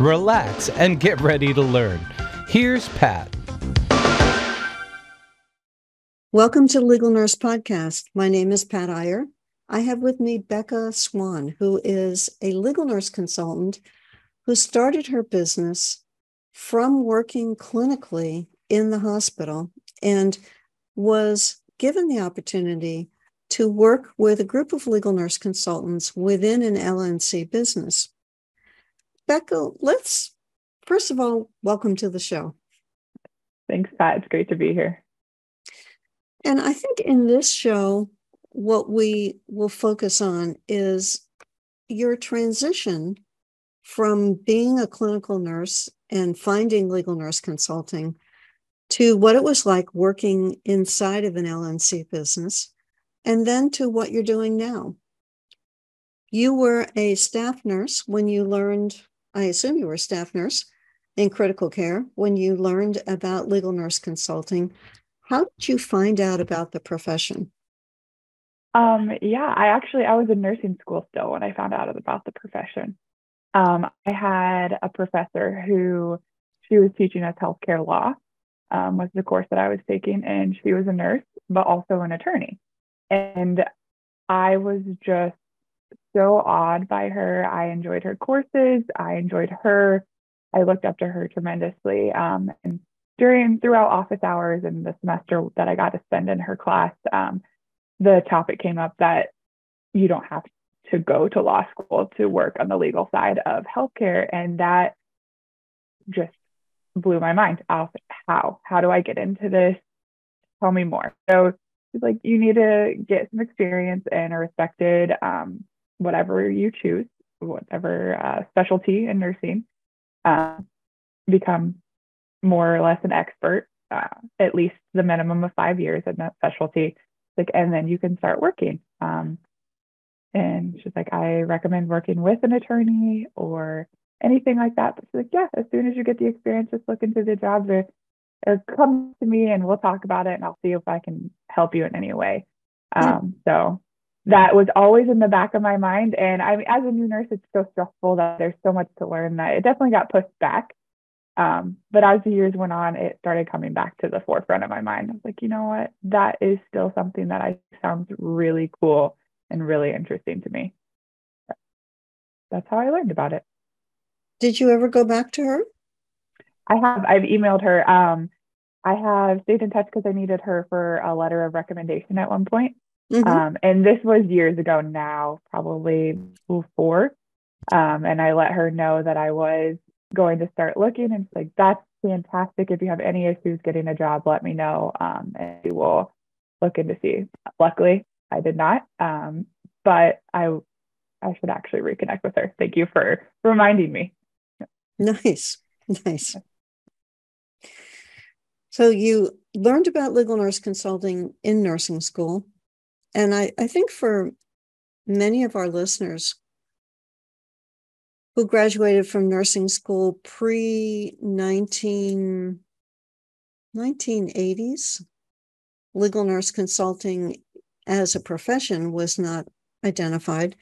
relax, and get ready to learn. Here's Pat. Welcome to Legal Nurse Podcast. My name is Pat Iyer. I have with me Beckah Swan, who is a legal nurse consultant who started her business from working clinically in the hospital and was given the opportunity to work with a group of legal nurse consultants within an LNC business. Beckah, let's first of all welcome to the show. Thanks, Pat. It's great to be here. And I think in this show, what we will focus on is your transition from being a clinical nurse and finding legal nurse consulting to what it was like working inside of an LNC business, and then to what you're doing now. You were a staff nurse when you learned I assume you were a staff nurse in critical care when you learned about legal nurse consulting. How did you find out about the profession? Um, yeah, I actually I was in nursing school still when I found out about the profession. Um, I had a professor who she was teaching us healthcare law, um, was the course that I was taking, and she was a nurse but also an attorney. And I was just so awed by her. I enjoyed her courses. I enjoyed her. I looked up to her tremendously. Um, and during throughout office hours and the semester that I got to spend in her class, um, the topic came up that you don't have to go to law school to work on the legal side of healthcare, and that just blew my mind. Off how how do I get into this? Tell me more. So she's like, you need to get some experience in a respected um, whatever you choose, whatever uh, specialty in nursing, uh, become more or less an expert, uh, at least the minimum of five years in that specialty. Like, and then you can start working. Um, and she's like, I recommend working with an attorney or anything like that. But she's like, yeah, as soon as you get the experience, just look into the jobs or, or come to me and we'll talk about it and I'll see if I can help you in any way. Um, so that was always in the back of my mind. And I mean, as a new nurse, it's so stressful that there's so much to learn that it definitely got pushed back. Um, but as the years went on, it started coming back to the forefront of my mind. I was like, you know what? That is still something that I sounds really cool and really interesting to me. That's how I learned about it. Did you ever go back to her? I have. I've emailed her. Um, I have stayed in touch because I needed her for a letter of recommendation at one point. Mm-hmm. Um, and this was years ago now, probably four. Um, and I let her know that I was going to start looking and she's like, that's fantastic. If you have any issues getting a job, let me know. Um, and we will look into see. Luckily, I did not. Um, but I I should actually reconnect with her. Thank you for reminding me. Nice. Nice. So you learned about legal nurse consulting in nursing school. And I, I think for many of our listeners who graduated from nursing school pre 1980s, legal nurse consulting as a profession was not identified.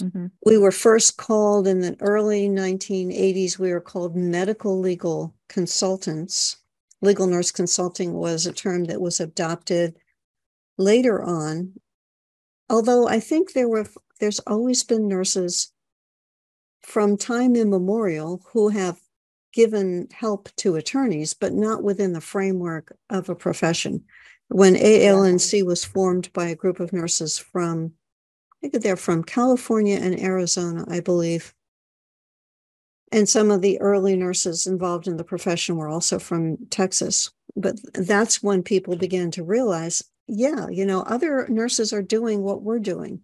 Mm-hmm. We were first called in the early 1980s, we were called medical legal consultants. Legal nurse consulting was a term that was adopted later on although I think there were there's always been nurses from time immemorial who have given help to attorneys, but not within the framework of a profession. When ALNC was formed by a group of nurses from, I think they're from California and Arizona, I believe. And some of the early nurses involved in the profession were also from Texas. But that's when people began to realize yeah, you know, other nurses are doing what we're doing.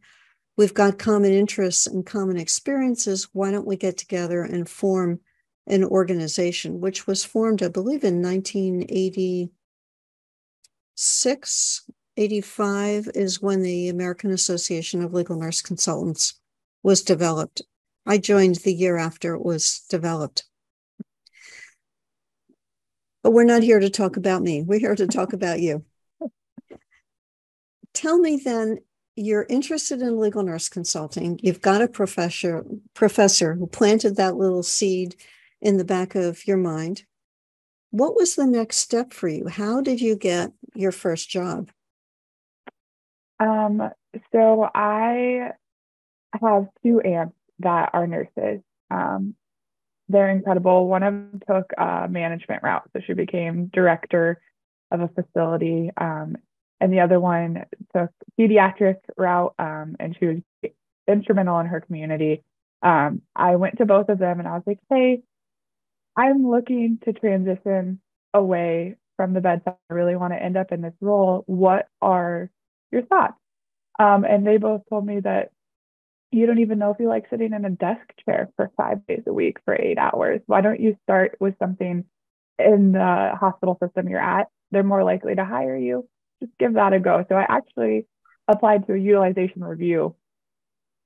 We've got common interests and common experiences. Why don't we get together and form an organization which was formed, I believe, in 1986. 85 is when the American Association of Legal Nurse Consultants was developed. I joined the year after it was developed. But we're not here to talk about me. We're here to talk about you. Tell me then, you're interested in legal nurse consulting. You've got a professor professor who planted that little seed in the back of your mind. What was the next step for you? How did you get your first job? Um, so I have two aunts that are nurses. Um, they're incredible. One of them took a management route, so she became director of a facility, um, and the other one took pediatric route, um, and she was instrumental in her community. Um, I went to both of them, and I was like, "Hey, I'm looking to transition away from the bedside. I really want to end up in this role. What are your thoughts?" Um, and they both told me that you don't even know if you like sitting in a desk chair for five days a week for eight hours. Why don't you start with something in the hospital system you're at? They're more likely to hire you. Just give that a go. So I actually applied to a utilization review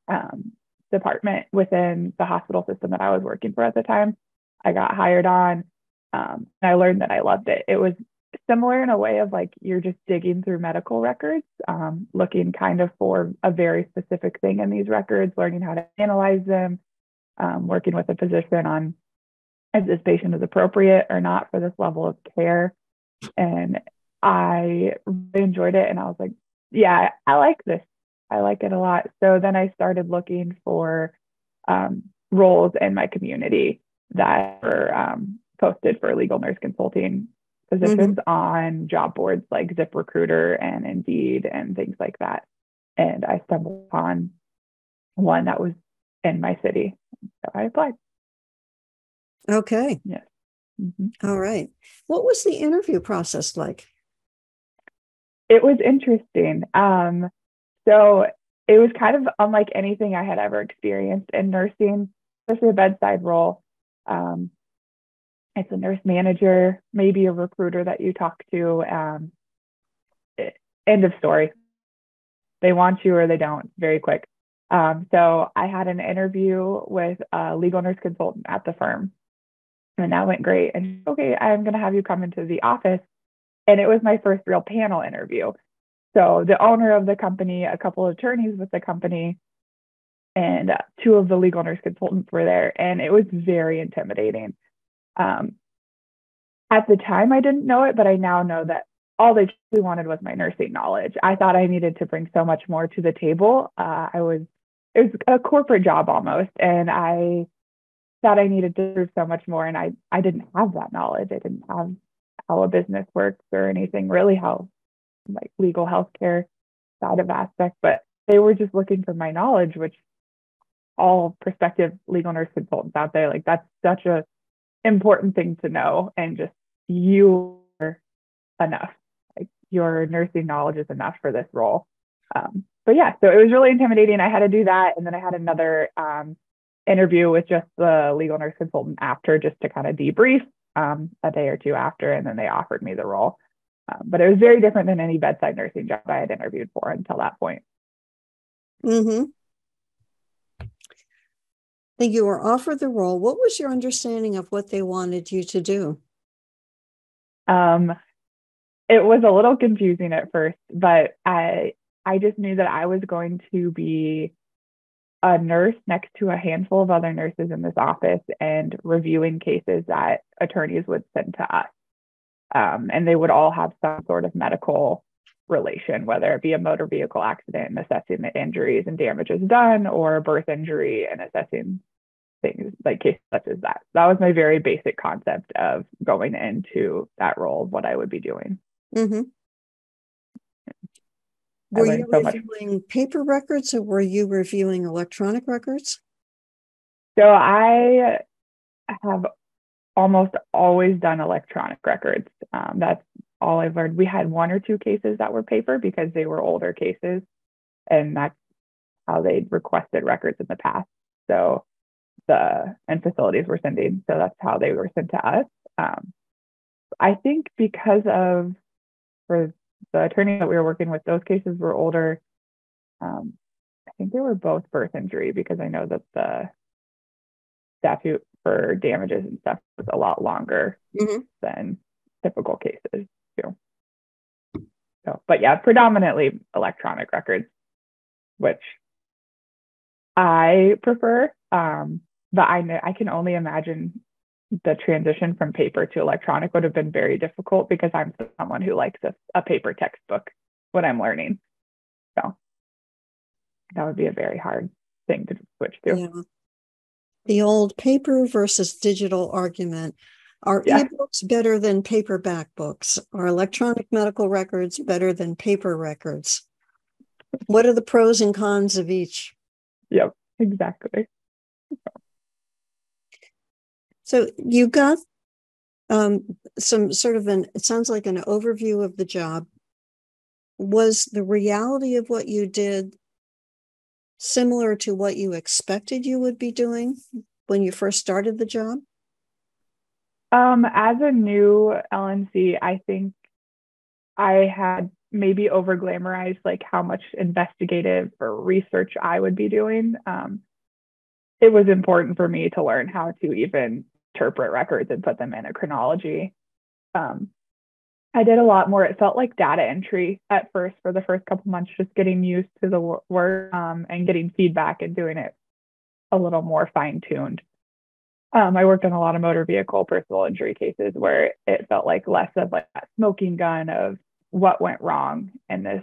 um, department within the hospital system that I was working for at the time. I got hired on um, and I learned that I loved it. It was similar in a way of like you're just digging through medical records, um, looking kind of for a very specific thing in these records, learning how to analyze them, um, working with a physician on if this patient is appropriate or not for this level of care. And I really enjoyed it. And I was like, yeah, I like this. I like it a lot. So then I started looking for um, roles in my community that were um, posted for legal nurse consulting positions mm-hmm. on job boards like ZipRecruiter and Indeed and things like that. And I stumbled upon one that was in my city. So I applied. Okay. Yes. Mm-hmm. All right. What was the interview process like? It was interesting. Um, so it was kind of unlike anything I had ever experienced in nursing, especially a bedside role. Um, it's a nurse manager, maybe a recruiter that you talk to. Um, end of story. They want you or they don't, very quick. Um, so I had an interview with a legal nurse consultant at the firm, and that went great. And okay, I'm going to have you come into the office. And it was my first real panel interview. So the owner of the company, a couple of attorneys with the company, and two of the legal nurse consultants were there. And it was very intimidating. Um, at the time, I didn't know it, but I now know that all they truly wanted was my nursing knowledge. I thought I needed to bring so much more to the table. Uh, I was, it was a corporate job almost, and I thought I needed to prove so much more, and I, I didn't have that knowledge. I didn't have how a business works or anything really how like legal healthcare side of aspect, but they were just looking for my knowledge, which all prospective legal nurse consultants out there, like that's such a important thing to know and just you are enough. Like your nursing knowledge is enough for this role. Um, but yeah so it was really intimidating. I had to do that and then i had another um, interview with just the legal nurse consultant after just to kind of debrief um, a day or two after and then they offered me the role um, but it was very different than any bedside nursing job i had interviewed for until that point mm-hmm think you were offered the role. What was your understanding of what they wanted you to do? Um, it was a little confusing at first, but I I just knew that I was going to be a nurse next to a handful of other nurses in this office and reviewing cases that attorneys would send to us. Um, and they would all have some sort of medical relation, whether it be a motor vehicle accident and assessing the injuries and damages done, or a birth injury and assessing things like cases such as that. That was my very basic concept of going into that role, what I would be doing. Mm-hmm. Were you so reviewing much. paper records or were you reviewing electronic records? So I have almost always done electronic records. Um, that's all I've learned. We had one or two cases that were paper because they were older cases, and that's how they'd requested records in the past. So the and facilities were sending. So that's how they were sent to us. Um, I think because of for the attorney that we were working with, those cases were older. Um, I think they were both birth injury because I know that the statute for damages and stuff was a lot longer mm-hmm. than typical cases too. So, but yeah, predominantly electronic records, which I prefer. Um, but I know I can only imagine the transition from paper to electronic would have been very difficult because I'm someone who likes a, a paper textbook when I'm learning. So that would be a very hard thing to switch to. Yeah. The old paper versus digital argument. Are yeah. ebooks better than paperback books? Are electronic medical records better than paper records? What are the pros and cons of each? Yep, exactly. So you got um, some sort of an, it sounds like an overview of the job. Was the reality of what you did similar to what you expected you would be doing when you first started the job? Um, as a new LNC, I think I had maybe over glamorized like how much investigative or research I would be doing. Um, it was important for me to learn how to even interpret records and put them in a chronology. Um, I did a lot more. It felt like data entry at first for the first couple months, just getting used to the work um, and getting feedback and doing it a little more fine tuned. Um, I worked on a lot of motor vehicle personal injury cases where it felt like less of like that smoking gun of what went wrong in this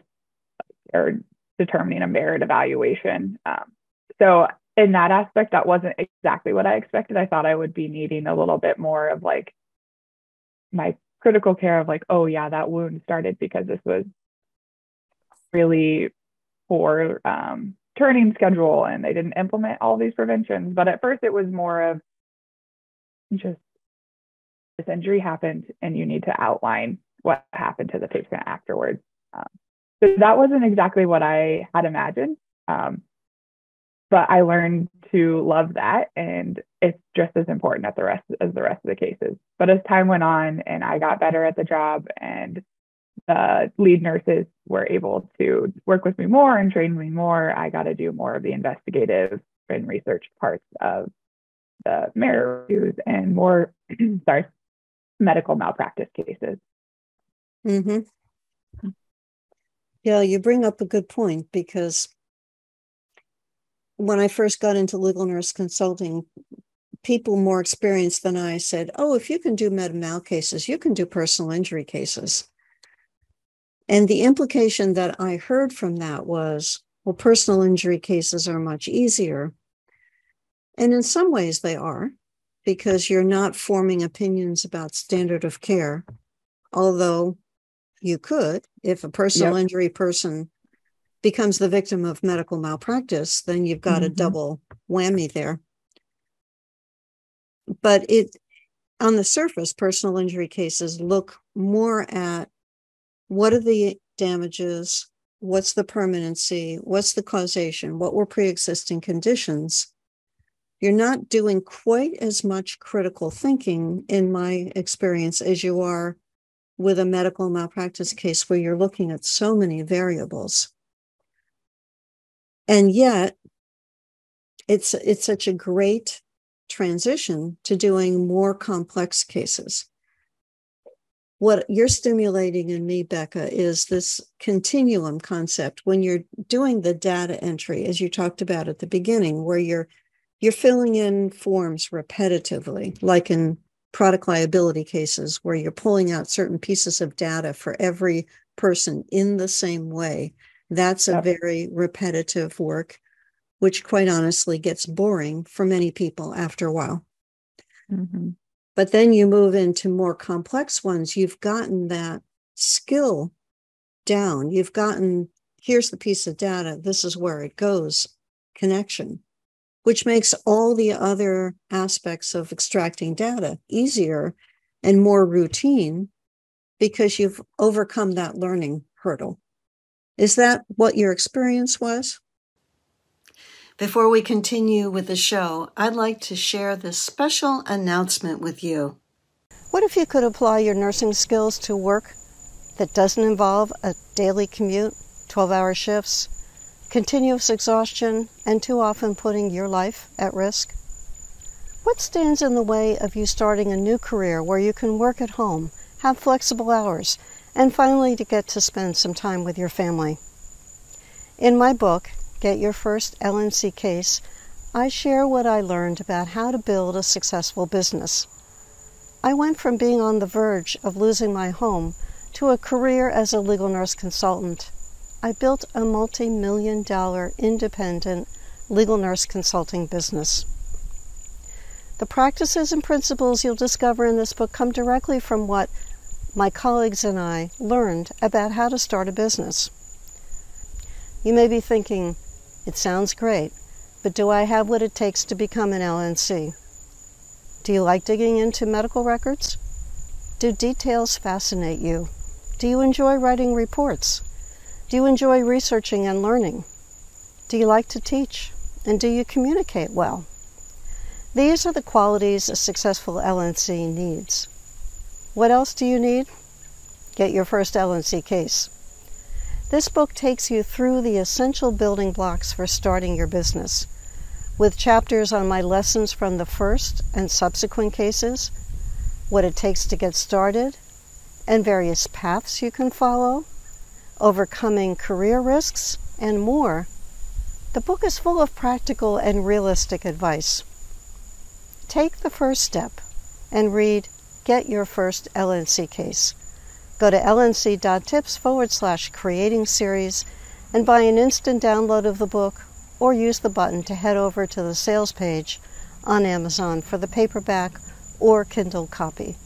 or determining a merit evaluation. Um, so in that aspect, that wasn't exactly what I expected. I thought I would be needing a little bit more of like my critical care of like, oh yeah, that wound started because this was really poor um, turning schedule and they didn't implement all these preventions. But at first, it was more of just this injury happened and you need to outline what happened to the patient afterwards. Um, so that wasn't exactly what I had imagined. Um, but I learned to love that and it's just as important as the rest as the rest of the cases. But as time went on and I got better at the job and the lead nurses were able to work with me more and train me more, I got to do more of the investigative and research parts of the merit reviews and more sorry medical malpractice cases. Mm-hmm. Yeah, you bring up a good point because when I first got into legal nurse consulting, people more experienced than I said, Oh, if you can do med mal cases, you can do personal injury cases. And the implication that I heard from that was, well, personal injury cases are much easier. And in some ways they are, because you're not forming opinions about standard of care. Although you could, if a personal yep. injury person becomes the victim of medical malpractice, then you've got mm-hmm. a double whammy there. But it, on the surface, personal injury cases look more at what are the damages, what's the permanency, what's the causation, what were pre existing conditions. You're not doing quite as much critical thinking, in my experience, as you are with a medical malpractice case where you're looking at so many variables. And yet, it's it's such a great transition to doing more complex cases. What you're stimulating in me, Beckah, is this continuum concept when you're doing the data entry, as you talked about at the beginning, where you're you're filling in forms repetitively, like in product liability cases, where you're pulling out certain pieces of data for every person in the same way that's a very repetitive work, which quite honestly gets boring for many people after a while. Mm-hmm. But then you move into more complex ones. You've gotten that skill down. You've gotten, here's the piece of data, this is where it goes connection, which makes all the other aspects of extracting data easier and more routine because you've overcome that learning hurdle. Is that what your experience was? Before we continue with the show, I'd like to share this special announcement with you. What if you could apply your nursing skills to work that doesn't involve a daily commute, 12 hour shifts, continuous exhaustion, and too often putting your life at risk? What stands in the way of you starting a new career where you can work at home, have flexible hours, and finally to get to spend some time with your family? In my book, Get Your First LNC Case, I share what I learned about how to build a successful business. I went from being on the verge of losing my home to a career as a legal nurse consultant. I built a multi million dollar independent legal nurse consulting business. The practices and principles you'll discover in this book come directly from what my colleagues and I learned about how to start a business. You may be thinking, it sounds great, but do I have what it takes to become an LNC? Do you like digging into medical records? Do details fascinate you? Do you enjoy writing reports? Do you enjoy researching and learning? Do you like to teach? And do you communicate well? These are the qualities a successful LNC needs. What else do you need? Get your first LNC case. This book takes you through the essential building blocks for starting your business, with chapters on my lessons from the first and subsequent cases, what it takes to get started, and various paths you can follow, overcoming career risks, and more. The book is full of practical and realistic advice. Take the first step and read Get Your First LNC Case Go to lnc.tips forward slash creating series and buy an instant download of the book or use the button to head over to the sales page on Amazon for the paperback or Kindle copy.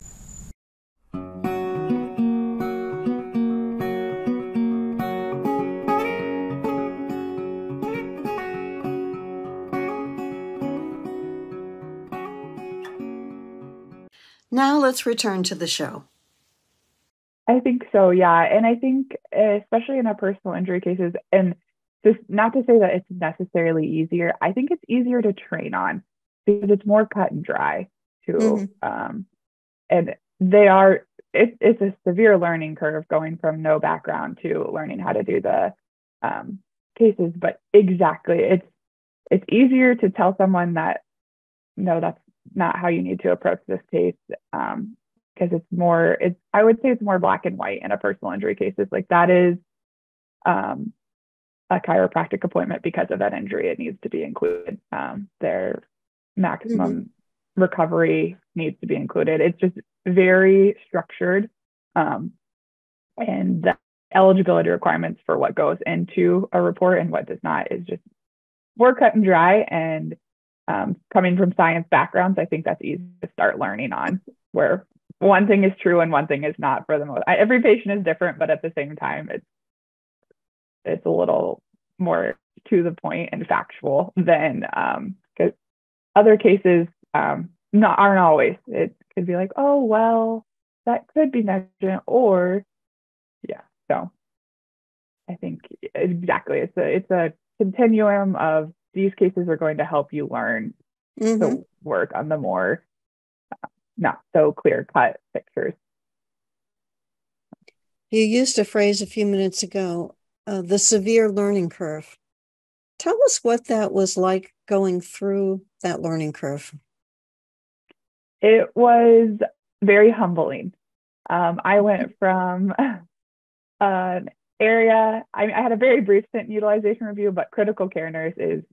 Now let's return to the show. I think so, yeah. And I think, especially in our personal injury cases, and just not to say that it's necessarily easier, I think it's easier to train on because it's more cut and dry too. Mm-hmm. Um, and they are, it, it's a severe learning curve going from no background to learning how to do the um, cases. But exactly, it's it's easier to tell someone that no, that's not how you need to approach this case. Um, because it's more it's i would say it's more black and white in a personal injury cases like that is um, a chiropractic appointment because of that injury it needs to be included um, their maximum mm-hmm. recovery needs to be included it's just very structured um, and the eligibility requirements for what goes into a report and what does not is just more cut and dry and um, coming from science backgrounds i think that's easy to start learning on where one thing is true and one thing is not for the most I, every patient is different but at the same time it's it's a little more to the point and factual than um other cases um not aren't always. It could be like oh well that could be negligent or yeah so. I think exactly it's a it's a continuum of these cases are going to help you learn mm-hmm. to work on the more not so clear cut pictures. You used a phrase a few minutes ago, uh, the severe learning curve. Tell us what that was like going through that learning curve. It was very humbling. Um, I went from an area, I, I had a very brief stint utilization review, but critical care nurse is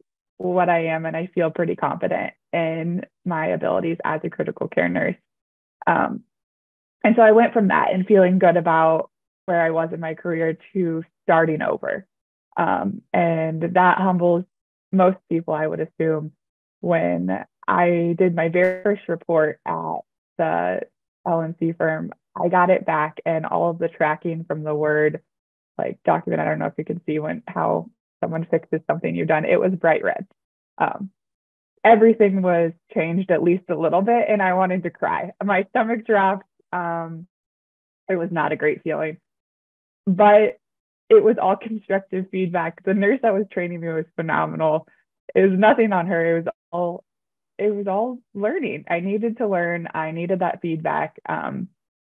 what I am, and I feel pretty confident in my abilities as a critical care nurse. Um, and so I went from that and feeling good about where I was in my career to starting over. Um, and that humbles most people, I would assume, when I did my very first report at the LNC firm. I got it back and all of the tracking from the word like document. I don't know if you can see when how someone fixes something you've done. It was bright red. Um, everything was changed at least a little bit, and I wanted to cry. My stomach dropped. Um, it was not a great feeling, but it was all constructive feedback. The nurse that was training me was phenomenal. it was nothing on her. It was all it was all learning. I needed to learn. I needed that feedback. Um,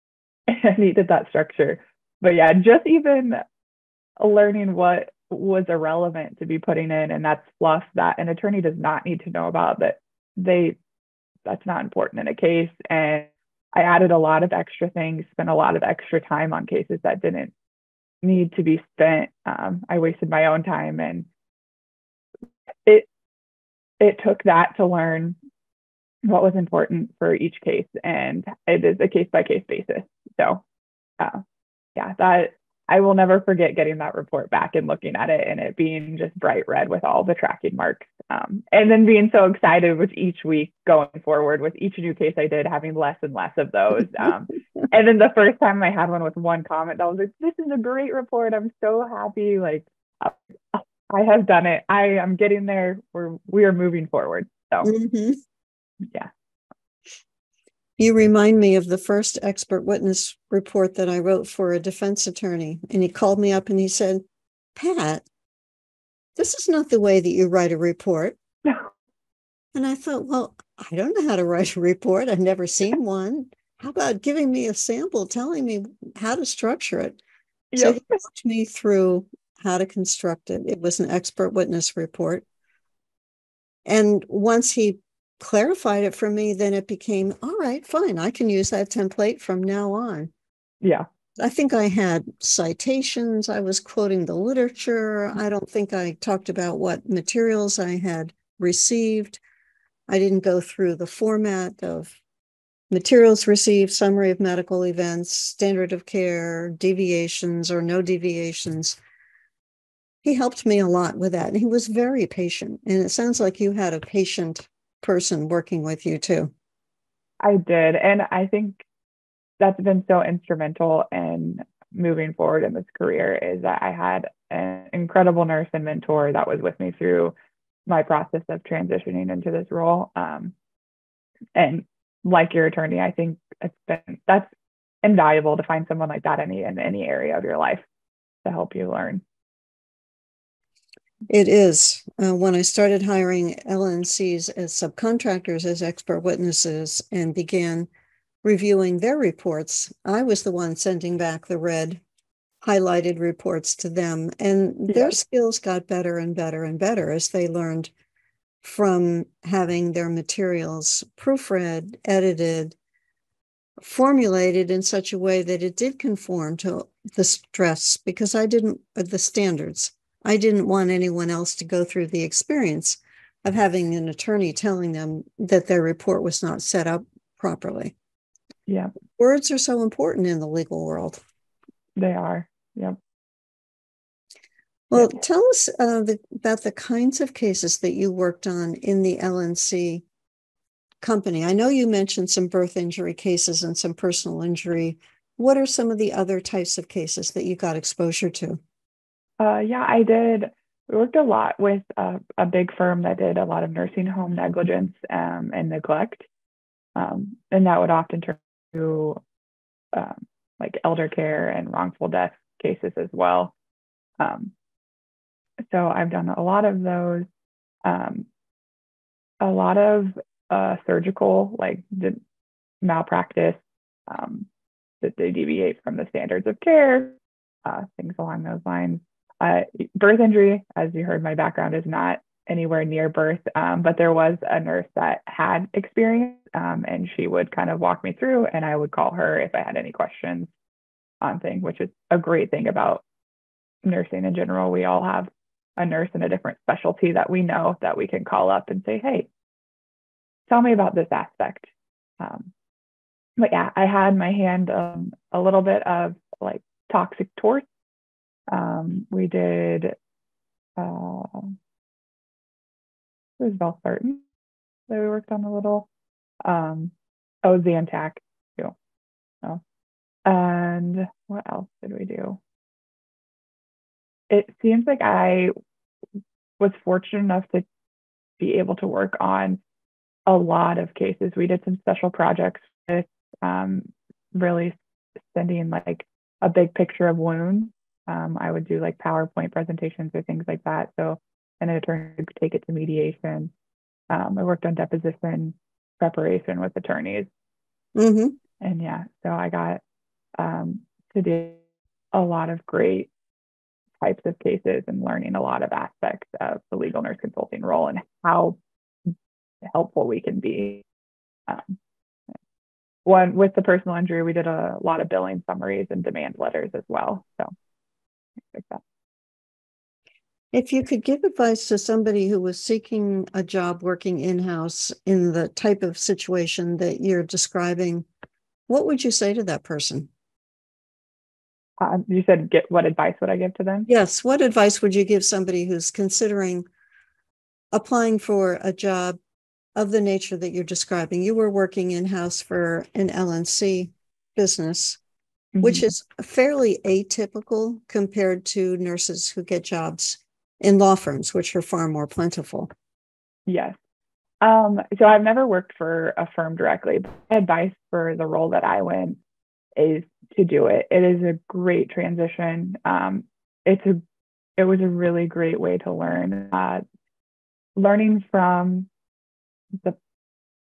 I needed that structure. But yeah, just even learning what was irrelevant to be putting in, and that's fluff that an attorney does not need to know about. That they that's not important in a case. And I added a lot of extra things, spent a lot of extra time on cases that didn't need to be spent. Um, I wasted my own time, and it it took that to learn what was important for each case, and it is a case by case basis. So, uh, yeah, that I will never forget getting that report back and looking at it and it being just bright red with all the tracking marks. Um, and then being so excited with each week going forward with each new case I did, having less and less of those. Um, and then the first time I had one with one comment, I was like, this is a great report. I'm so happy. Like, I have done it. I am getting there. We're, we are moving forward. So, mm-hmm. yeah. You remind me of the first expert witness report that I wrote for a defense attorney. And he called me up and he said, Pat, this is not the way that you write a report. No. And I thought, well, I don't know how to write a report. I've never seen one. How about giving me a sample, telling me how to structure it? Yep. So he walked me through how to construct it. It was an expert witness report. And once he clarified it for me, then it became all right, fine. I can use that template from now on. Yeah. I think I had citations. I was quoting the literature. I don't think I talked about what materials I had received. I didn't go through the format of materials received, summary of medical events, standard of care, deviations or no deviations. He helped me a lot with that. And he was very patient. And it sounds like you had a patient person working with you too. I did. And I think that's been so instrumental in moving forward in this career is that I had an incredible nurse and mentor that was with me through my process of transitioning into this role. Um, and like your attorney, I think it's been that's invaluable to find someone like that in any in any area of your life to help you learn. It is. Uh, when I started hiring LNCs as subcontractors, as expert witnesses, and began reviewing their reports, I was the one sending back the red highlighted reports to them. And their skills got better and better and better as they learned from having their materials proofread, edited, formulated in such a way that it did conform to the stress because I didn't, uh, the standards. I didn't want anyone else to go through the experience of having an attorney telling them that their report was not set up properly. Yeah. Words are so important in the legal world. They are. Yep. Well, tell us uh, the, about the kinds of cases that you worked on in the LNC company. I know you mentioned some birth injury cases and some personal injury. What are some of the other types of cases that you got exposure to? Uh, yeah, I did. We worked a lot with a, a, big firm that did a lot of nursing home negligence um, and neglect. Um, and that would often turn to um, like elder care and wrongful death cases as well. Um, so I've done a lot of those. Um, a lot of uh, surgical, like the malpractice, um, that they deviate from the standards of care, uh, things along those lines. Uh, birth injury, as you heard, my background is not anywhere near birth, um, but there was a nurse that had experience um, and she would kind of walk me through and I would call her if I had any questions on things, which is a great thing about nursing in general. We all have a nurse in a different specialty that we know that we can call up and say, hey, tell me about this aspect. Um, but yeah, I had my hand um, a little bit of like toxic torts um, we did, uh, it was Valsartan that we worked on a little. Um, oh, Zantac too. Oh. And what else did we do? It seems like I was fortunate enough to be able to work on a lot of cases. We did some special projects with um, really sending like a big picture of wounds um, I would do like PowerPoint presentations or things like that. So an attorney to take it to mediation. Um, I worked on deposition preparation with attorneys. Mm-hmm. And yeah, so I got um, to do a lot of great types of cases and learning a lot of aspects of the legal nurse consulting role and how helpful we can be. Um, one with the personal injury, we did a lot of billing summaries and demand letters as well. So, like that. If you could give advice to somebody who was seeking a job working in house in the type of situation that you're describing, what would you say to that person? Uh, you said, get what advice would I give to them? Yes. What advice would you give somebody who's considering applying for a job of the nature that you're describing? You were working in house for an LNC business, mm-hmm. which is fairly atypical compared to nurses who get jobs in law firms, which are far more plentiful. Yes. Um, so I've never worked for a firm directly. But advice for the role that I went is to do it. It is a great transition. Um, it's a it was a really great way to learn. Uh, learning from the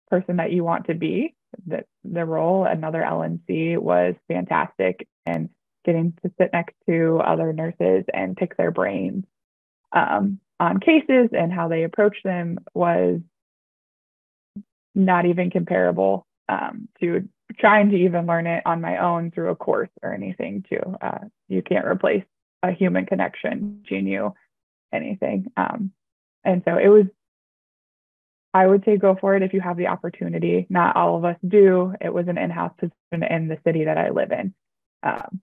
person that you want to be, that the role, another LNC was fantastic, and getting to sit next to other nurses and pick their brains um, on cases and how they approach them was not even comparable um, to trying to even learn it on my own through a course or anything too. Uh, you can't replace a human connection teaching you anything. Um, and so it was, I would say go for it if you have the opportunity. Not all of us do. It was an in-house position in the city that I live in. Um,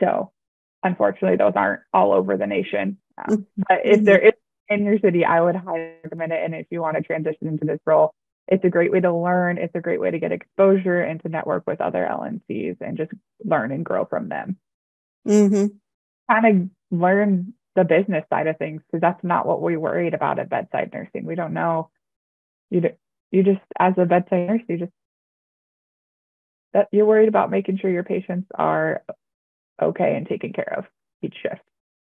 so unfortunately, those aren't all over the nation. Um, but if there is in your city, I would highly recommend it. And if you want to transition into this role, it's a great way to learn. It's a great way to get exposure and to network with other LNCs and just learn and grow from them. Mm-hmm. Kind of learn the business side of things because that's not what we worried about at bedside nursing. We don't know. You you just as a bedside nurse, you just that you're worried about making sure your patients are okay and taken care of each shift.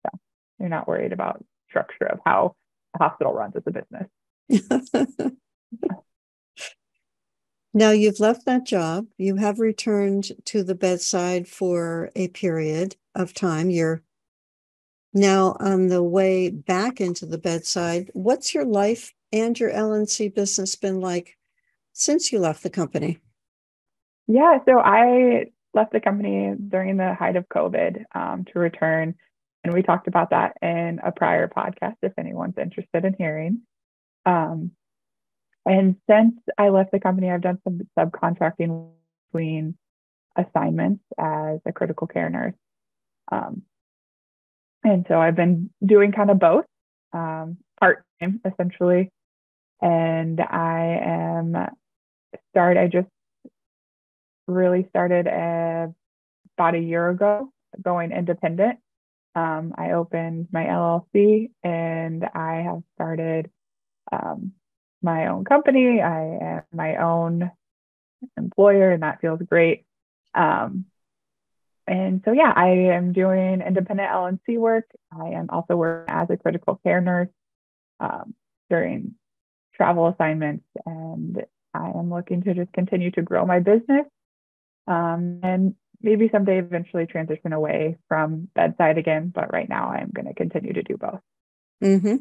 So you're not worried about structure of how a hospital runs as a business. Now you've left that job. You have returned to the bedside for a period of time. You're now on the way back into the bedside. What's your life and your LNC business been like since you left the company? Yeah, so I left the company during the height of COVID um, to return. And we talked about that in a prior podcast if anyone's interested in hearing. Um, and since I left the company, I've done some subcontracting between assignments as a critical care nurse. Um, and so I've been doing kind of both um, part time essentially. And I am start, I just really started a, about a year ago going independent. Um, I opened my LLC and I have started um, my own company. I am my own employer, and that feels great. Um, and so, yeah, I am doing independent LNC work. I am also working as a critical care nurse um, during travel assignments, and I am looking to just continue to grow my business um, and maybe someday eventually transition away from bedside again. But right now, I'm going to continue to do both. Mm-hmm.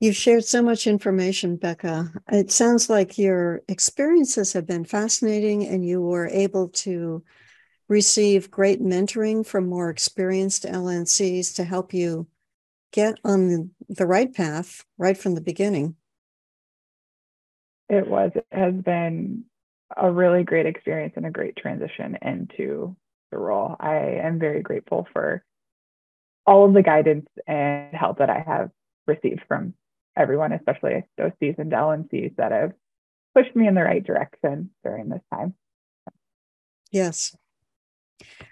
You've shared so much information, Beckah. It sounds like your experiences have been fascinating and you were able to receive great mentoring from more experienced LNCs to help you get on the right path right from the beginning. It was, it has been a really great experience and a great transition into the role. I am very grateful for all of the guidance and help that I have received from everyone, especially those seasoned LNCs that have pushed me in the right direction during this time. Yes.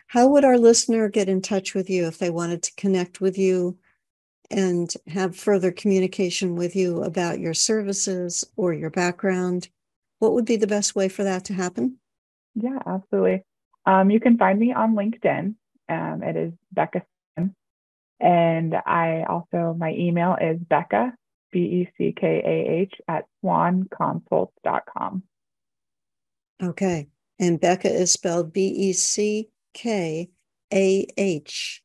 How would our listener get in touch with you if they wanted to connect with you and have further communication with you about your services or your background? What would be the best way for that to happen? Yeah, absolutely. Um, you can find me on LinkedIn. Um, it is Beckah And I also, my email is Beckah, B E C K A H, at swanconsults.com. Okay. And Beckah is spelled B E C K A H.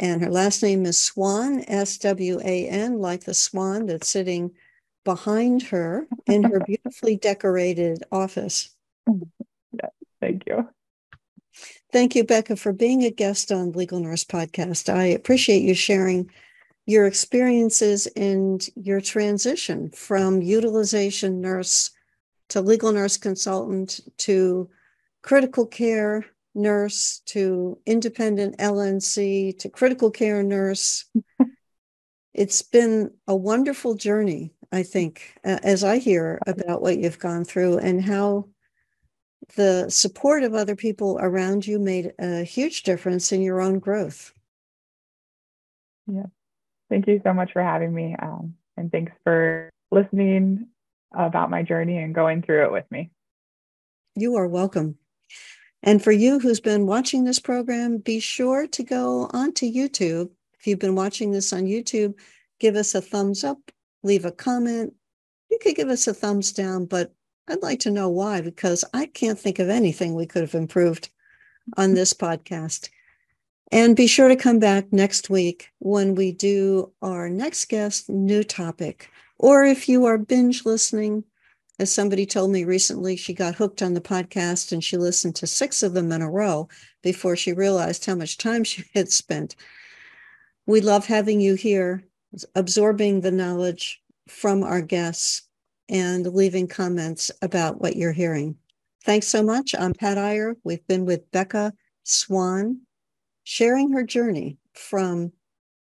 And her last name is Swan, S W A N, like the swan that's sitting behind her in her beautifully decorated office. Yeah, thank you. Thank you, Beckah, for being a guest on Legal Nurse Podcast. I appreciate you sharing your experiences and your transition from utilization nurse to legal nurse consultant to critical care nurse to independent LNC to critical care nurse. it's been a wonderful journey, I think, as I hear about what you've gone through and how the support of other people around you made a huge difference in your own growth. Yeah. Thank you so much for having me. Um, and thanks for listening about my journey and going through it with me. You are welcome. And for you who's been watching this program, be sure to go onto YouTube. If you've been watching this on YouTube, give us a thumbs up, leave a comment. You could give us a thumbs down, but I'd like to know why, because I can't think of anything we could have improved on mm-hmm. this podcast. And be sure to come back next week when we do our next guest, new topic. Or if you are binge listening, as somebody told me recently, she got hooked on the podcast and she listened to six of them in a row before she realized how much time she had spent. We love having you here, absorbing the knowledge from our guests and leaving comments about what you're hearing. Thanks so much. I'm Pat Iyer. We've been with Beckah Swan, sharing her journey from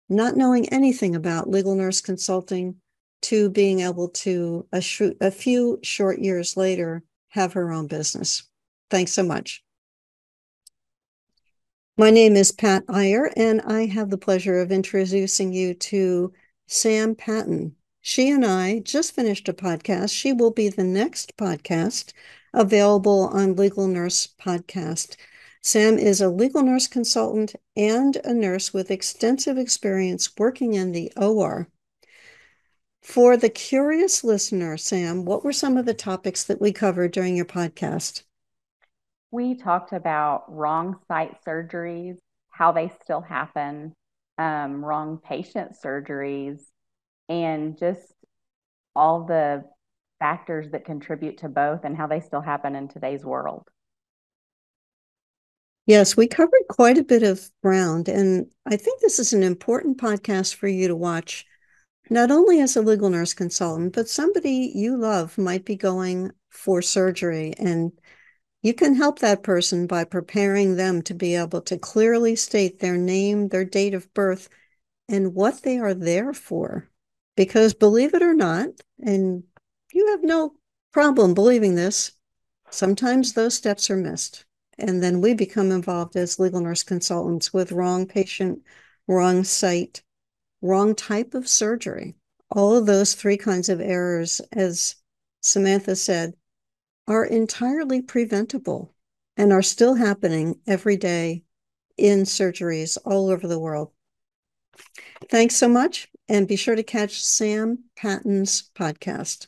not knowing anything about legal nurse consulting to being able to, a, sh- a few short years later, have her own business. Thanks so much. My name is Pat Iyer, and I have the pleasure of introducing you to Sam Patton. She and I just finished a podcast. She will be the next podcast available on Legal Nurse Podcast. Sam is a legal nurse consultant and a nurse with extensive experience working in the OR. For the curious listener, Sam, what were some of the topics that we covered during your podcast? We talked about wrong site surgeries, how they still happen, um, wrong patient surgeries, and just all the factors that contribute to both and how they still happen in today's world. Yes, we covered quite a bit of ground, and I think this is an important podcast for you to watch not only as a legal nurse consultant, but somebody you love might be going for surgery and you can help that person by preparing them to be able to clearly state their name, their date of birth, and what they are there for. Because believe it or not, and you have no problem believing this, sometimes those steps are missed. And then we become involved as legal nurse consultants with wrong patient, wrong site, wrong type of surgery. All of those three kinds of errors, as Samantha said, are entirely preventable and are still happening every day in surgeries all over the world. Thanks so much, and be sure to catch Sam Patton's podcast.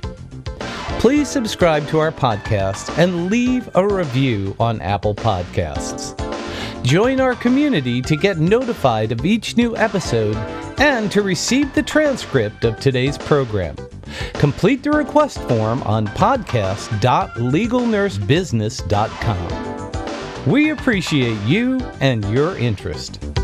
Please subscribe to our podcast and leave a review on Apple Podcasts. Join our community to get notified of each new episode and to receive the transcript of today's program. Complete the request form on podcast.legalnursebusiness.com. We appreciate you and your interest.